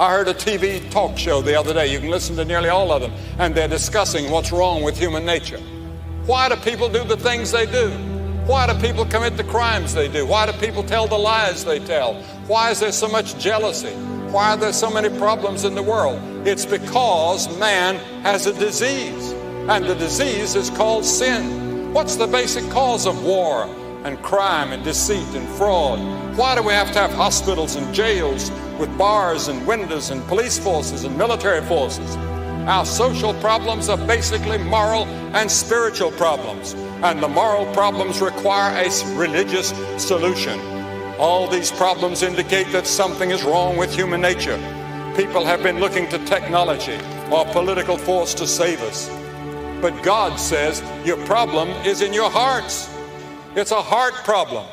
I heard a TV talk show the other day. You can listen to nearly all of them, and they're discussing what's wrong with human nature. Why do people do the things they do? Why do people commit the crimes they do? Why do people tell the lies they tell? Why is there so much jealousy? Why are there so many problems in the world? It's because man has a disease, and the disease is called sin. What's the basic cause of war and crime and deceit and fraud? Why do we have to have hospitals and jails with bars and windows and police forces and military forces? Our social problems are basically moral and spiritual problems, and the moral problems require a religious solution. All these problems indicate that something is wrong with human nature. People have been looking to technology or political force to save us. But God says your problem is in your hearts. It's a heart problem.